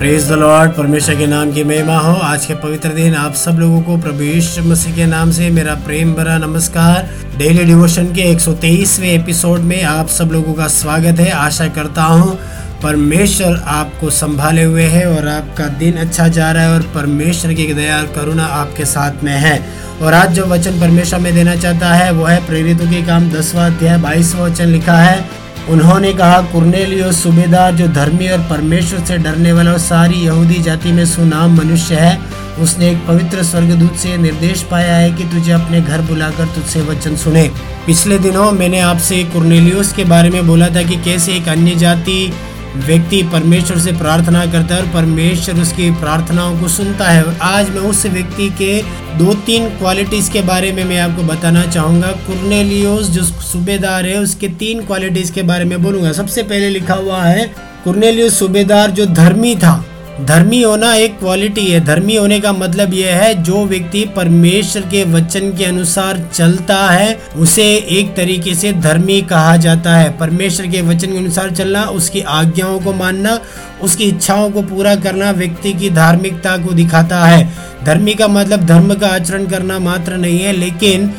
Praise the Lord परमेश्वर के नाम की महिमा हो। आज के पवित्र दिन आप सब लोगों को प्रभु यीशु मसीह के नाम से मेरा प्रेम भरा नमस्कार। डेली डिवोशन के 123वें एपिसोड में आप सब लोगों का स्वागत है। आशा करता हूँ परमेश्वर आपको संभाले हुए है और आपका दिन अच्छा जा रहा है और परमेश्वर की दया करुणा आपके साथ में है। और आज जो वचन परमेश्वर में देना चाहता है, वो है प्रेरितों के काम दसवा अध्याय बाईसवा वचन लिखा है उन्होंने कहा, कुर्नेलियो, सूबेदार जो धर्मी और परमेश्वर से डरने वाला और सारी यहूदी जाति में सुनाम मनुष्य है, उसने एक पवित्र स्वर्गदूत से निर्देश पाया है कि तुझे अपने घर बुलाकर तुझसे वचन सुने। पिछले दिनों मैंने आपसे कुर्नेलियोस के बारे में बोला था कि कैसे एक अन्य जाति व्यक्ति परमेश्वर से प्रार्थना करता है और परमेश्वर उसकी प्रार्थनाओं को सुनता है। आज मैं उस व्यक्ति के दो तीन क्वालिटीज के बारे में मैं आपको बताना चाहूँगा। कुर्नेलियोस जो सूबेदार है, उसके तीन क्वालिटीज के बारे में बोलूँगा। सबसे पहले लिखा हुआ है कुर्नेलियोस सूबेदार जो धर्मी था धर्मी होना एक क्वालिटी है। धर्मी होने का मतलब यह है, जो व्यक्ति परमेश्वर के वचन के अनुसार चलता है, उसे एक तरीके से धर्मी कहा जाता है। परमेश्वर के वचन के अनुसार चलना, उसकी आज्ञाओं को मानना, उसकी इच्छाओं को पूरा करना व्यक्ति की धार्मिकता को दिखाता है। धर्मी का मतलब धर्म का आचरण करना मात्र नहीं है, लेकिन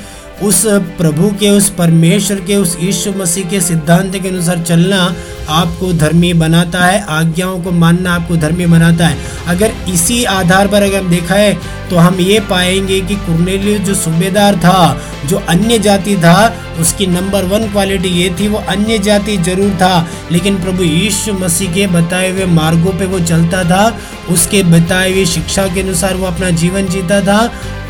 उस प्रभु के, उस परमेश्वर के, उस यीशु मसीह के सिद्धांत के अनुसार चलना आपको धर्मी बनाता है, आज्ञाओं को मानना आपको धर्मी बनाता है। अगर इसी आधार पर अगर हम देखा है तो हम ये पाएँगे कि कुर्नेलियो जो सूबेदार था, जो अन्य जाति था, उसकी नंबर वन क्वालिटी ये थी, वो अन्य जाति ज़रूर था, लेकिन प्रभु यीशु मसीह के बताए हुए मार्गों पे वो चलता था, उसके बताए हुए शिक्षा के अनुसार वो अपना जीवन जीता था,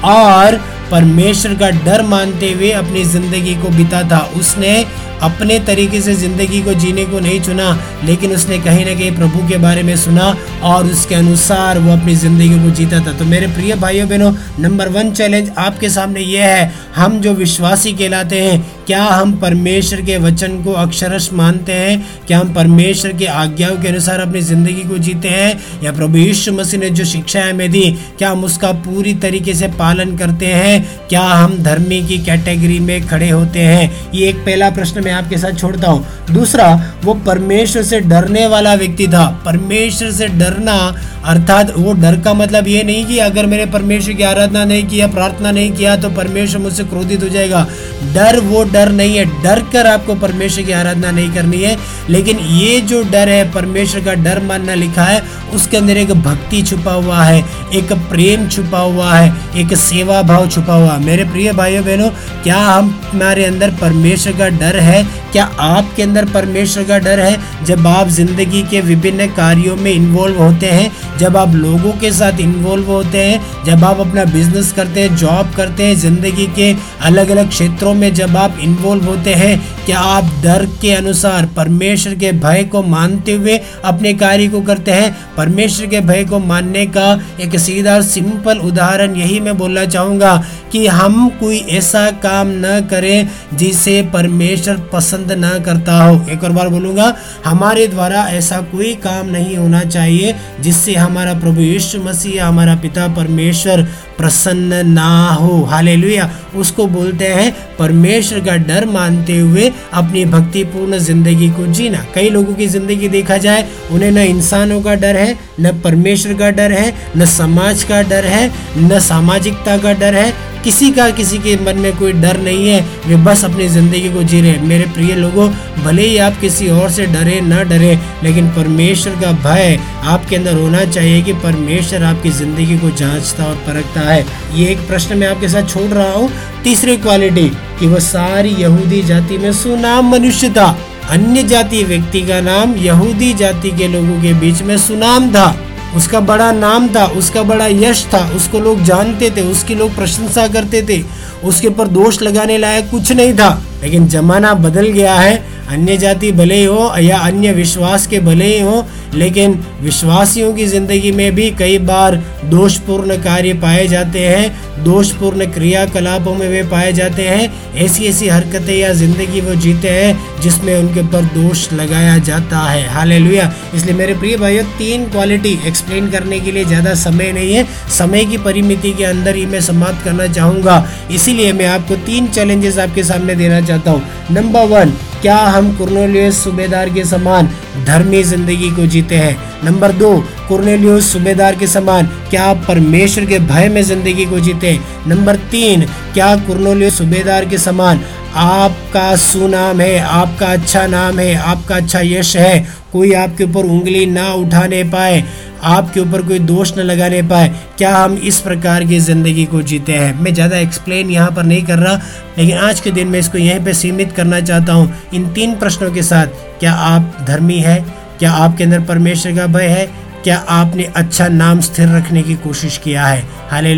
और परमेश्वर का डर मानते हुए अपनी ज़िंदगी को बिता था। उसने अपने तरीके से ज़िंदगी को जीने को नहीं चुना, लेकिन उसने कहीं ना कहीं प्रभु के बारे में सुना और उसके अनुसार वो अपनी ज़िंदगी को जीता था। तो मेरे प्रिय भाइयों बहनों, नंबर वन चैलेंज आपके सामने ये है, हम जो विश्वासी कहलाते हैं, क्या हम परमेश्वर के वचन को अक्षरश मानते हैं? क्या हम परमेश्वर के आज्ञाओं के अनुसार अपनी ज़िंदगी को जीते हैं? या प्रभु यीशु मसीह ने जो शिक्षा हमें दी, क्या हम उसका पूरी तरीके से पालन करते हैं? क्या हम धर्मी की कैटेगरी में खड़े होते हैं? ये एक पहला प्रश्न मैं आपके साथ छोड़ता हूँ। दूसरा, वो परमेश्वर से डरने वाला व्यक्ति था। परमेश्वर से डरना, अर्थात वो डर का मतलब ये नहीं कि अगर मैंने परमेश्वर की आराधना नहीं किया, प्रार्थना नहीं किया तो परमेश्वर मुझसे क्रोधित हो जाएगा। डर, वो डर नहीं है। डर कर आपको परमेश्वर की आराधना नहीं करनी है। लेकिन ये जो डर है, परमेश्वर का डर मानना लिखा है, उसके अंदर एक भक्ति छुपा हुआ है। एक प्रेम छुपा हुआ है, एक सेवा भाव छुपा हुआ है। मेरे प्रिय भाइयों बहनों क्या हम हमारे अंदर परमेश्वर का डर है? क्या आपके अंदर परमेश्वर का डर है? जब आप ज़िंदगी के विभिन्न कार्यों में इन्वॉल्व होते हैं, जब आप लोगों के साथ इन्वॉल्व होते हैं, जब आप अपना बिज़नेस करते हैं जॉब करते हैं, ज़िंदगी के अलग अलग क्षेत्रों में जब आप इन्वॉल्व होते हैं, क्या आप डर के अनुसार परमेश्वर के भय को मानते हुए अपने कार्य को करते हैं? परमेश्वर के भय को मानने का एक सीधा और सिंपल उदाहरण यही मैं बोलना चाहूँगा कि हम कोई ऐसा काम न करें जिसे परमेश्वर पसंद न करता हो। एक और बार बोलूँगा, हमारे द्वारा ऐसा कोई काम नहीं होना चाहिए जिससे हमारा प्रभु यीशु मसीह, हमारा पिता परमेश्वर प्रसन्न ना हो। हाले उसको बोलते हैं, परमेश्वर का डर मानते हुए अपनी भक्तिपूर्ण ज़िंदगी को जीना। कई लोगों की ज़िंदगी देखा जाए, उन्हें न इंसानों का डर है, न परमेश्वर का डर है, न समाज का डर है, न सामाजिकता का डर है। किसी का, किसी के मन में कोई डर नहीं है। वे बस अपनी ज़िंदगी को जी रहे मेरे प्रिय लोगों, भले ही आप किसी और से डरे, ना डरे, लेकिन परमेश्वर का भय आपके अंदर होना चाहिए कि परमेश्वर आपकी ज़िंदगी को जांचता और परखता है। ये एक प्रश्न मैं आपके साथ छोड़ रहा हूँ। तीसरी क्वालिटी कि वह सारी यहूदी जाति में सुनाम मनुष्य था अन्य जाति व्यक्ति का नाम यहूदी जाति के लोगों के बीच में सुनाम था। उसका बड़ा नाम था, उसका बड़ा यश था, उसको लोग जानते थे, उसकी लोग प्रशंसा करते थे। उसके ऊपर दोष लगाने लायक कुछ नहीं था। लेकिन जमाना बदल गया है। अन्य जाति भले ही हो या अन्य विश्वास के भले ही हो लेकिन विश्वासियों की ज़िंदगी में भी कई बार दोषपूर्ण कार्य पाए जाते हैं, दोषपूर्ण क्रियाकलापों में वे पाए जाते हैं। ऐसी ऐसी हरकतें या ज़िंदगी वो जीते हैं जिसमें उनके ऊपर दोष लगाया जाता है। हाल इसलिए मेरे प्रिय भाइयों, तीन क्वालिटी एक्सप्लेन करने के लिए ज़्यादा समय नहीं है। समय की परिमिति के अंदर ही मैं समाप्त करना चाहूँगा। इसीलिए मैं आपको तीन चैलेंजेस आपके सामने देना चाहता हूँ। नंबर वन क्या हम कुर्नेलियस सूबेदार के समान धर्मी ज़िंदगी को जीते हैं? नंबर दो, कुर्नेलियस सूबेदार के समान क्या आप परमेश्वर के भय में ज़िंदगी को जीते हैं? नंबर तीन, क्या कुर्नेलियस सूबेदार के समान आपका सुनाम है, आपका अच्छा नाम है, आपका अच्छा यश है? कोई आपके ऊपर उंगली ना उठाने पाए आपके ऊपर कोई दोष न लगा लगाने पाए, क्या हम इस प्रकार की ज़िंदगी को जीते हैं? मैं ज़्यादा एक्सप्लेन यहाँ पर नहीं कर रहा, लेकिन आज के दिन मैं इसको यहीं पर सीमित करना चाहता हूँ। इन तीन प्रश्नों के साथ, क्या आप धर्मी हैं? क्या आपके अंदर परमेश्वर का भय है? क्या आपने अच्छा नाम स्थिर रखने की कोशिश किया है? हाले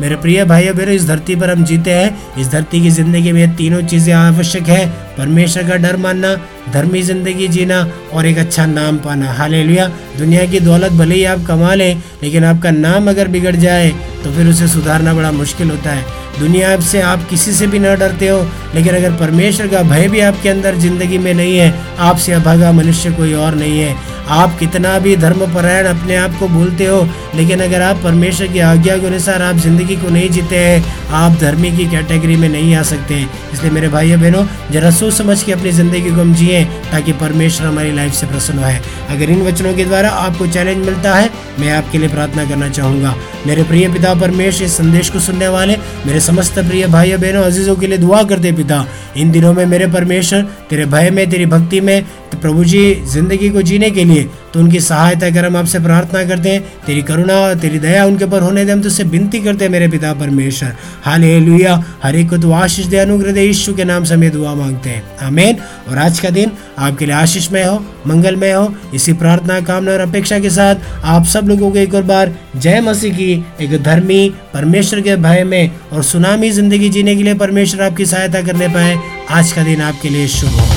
मेरे प्रिय भाई बहनों, इस धरती पर हम जीते हैं। इस धरती की ज़िंदगी में तीनों चीज़ें आवश्यक है। परमेश्वर का डर मानना, धर्मी ज़िंदगी जीना और एक अच्छा नाम पाना। हाले दुनिया की दौलत भले ही आप कमा लें, लेकिन आपका नाम अगर बिगड़ जाए तो फिर उसे सुधारना बड़ा मुश्किल होता है। दुनिया से आप किसी से भी ना डरते हो, लेकिन अगर परमेश्वर का भय भी आपके अंदर ज़िंदगी में नहीं है, आपसे अभागा मनुष्य कोई और नहीं है। आप कितना भी धर्मपरायण अपने आप को भूलते हो, लेकिन अगर आप परमेश्वर की आज्ञा के अनुसार आप ज़िंदगी को नहीं जीते हैं, आप धर्मी की कैटेगरी में नहीं आ सकते इसलिए मेरे भाइयों बहनों, जरा सोच समझ के अपनी ज़िंदगी को हम जिए, ताकि परमेश्वर हमारी लाइफ से प्रसन्न है अगर इन वचनों के द्वारा आपको चैलेंज मिलता है, मैं आपके लिए प्रार्थना करना चाहूँगा। मेरे प्रिय पिता परमेश्वर, इस संदेश को सुनने वाले मेरे समस्त प्रिय भाइयों बहनों, अजीजों के लिए दुआ करते पिता। इन दिनों में मेरे परमेश्वर, तेरे भय में, तेरी भक्ति में, प्रभु जी, ज़िंदगी को जीने के लिए तो उनकी सहायता कर हम आपसे प्रार्थना करते हैं, तेरी करुणा और तेरी दया उनके ऊपर होने दे, हम तुझसे विनती करते हैं, मेरे पिता परमेश्वर। हाल लुया हर एक को तो आशीष दे, अनुग्रह दे, यीशु के नाम से हमें दुआ मांगते हैं। आमेन। और आज का दिन आपके लिए आशीषमय हो, मंगलमय हो। इसी प्रार्थना, कामना और अपेक्षा के साथ आप सब लोगों को एक और बार जय मसीह की एक धर्मी, परमेश्वर के भय में और सुनामी ज़िंदगी जीने के लिए परमेश्वर आपकी सहायता करने पाए आज का दिन आपके लिए शुभ हो।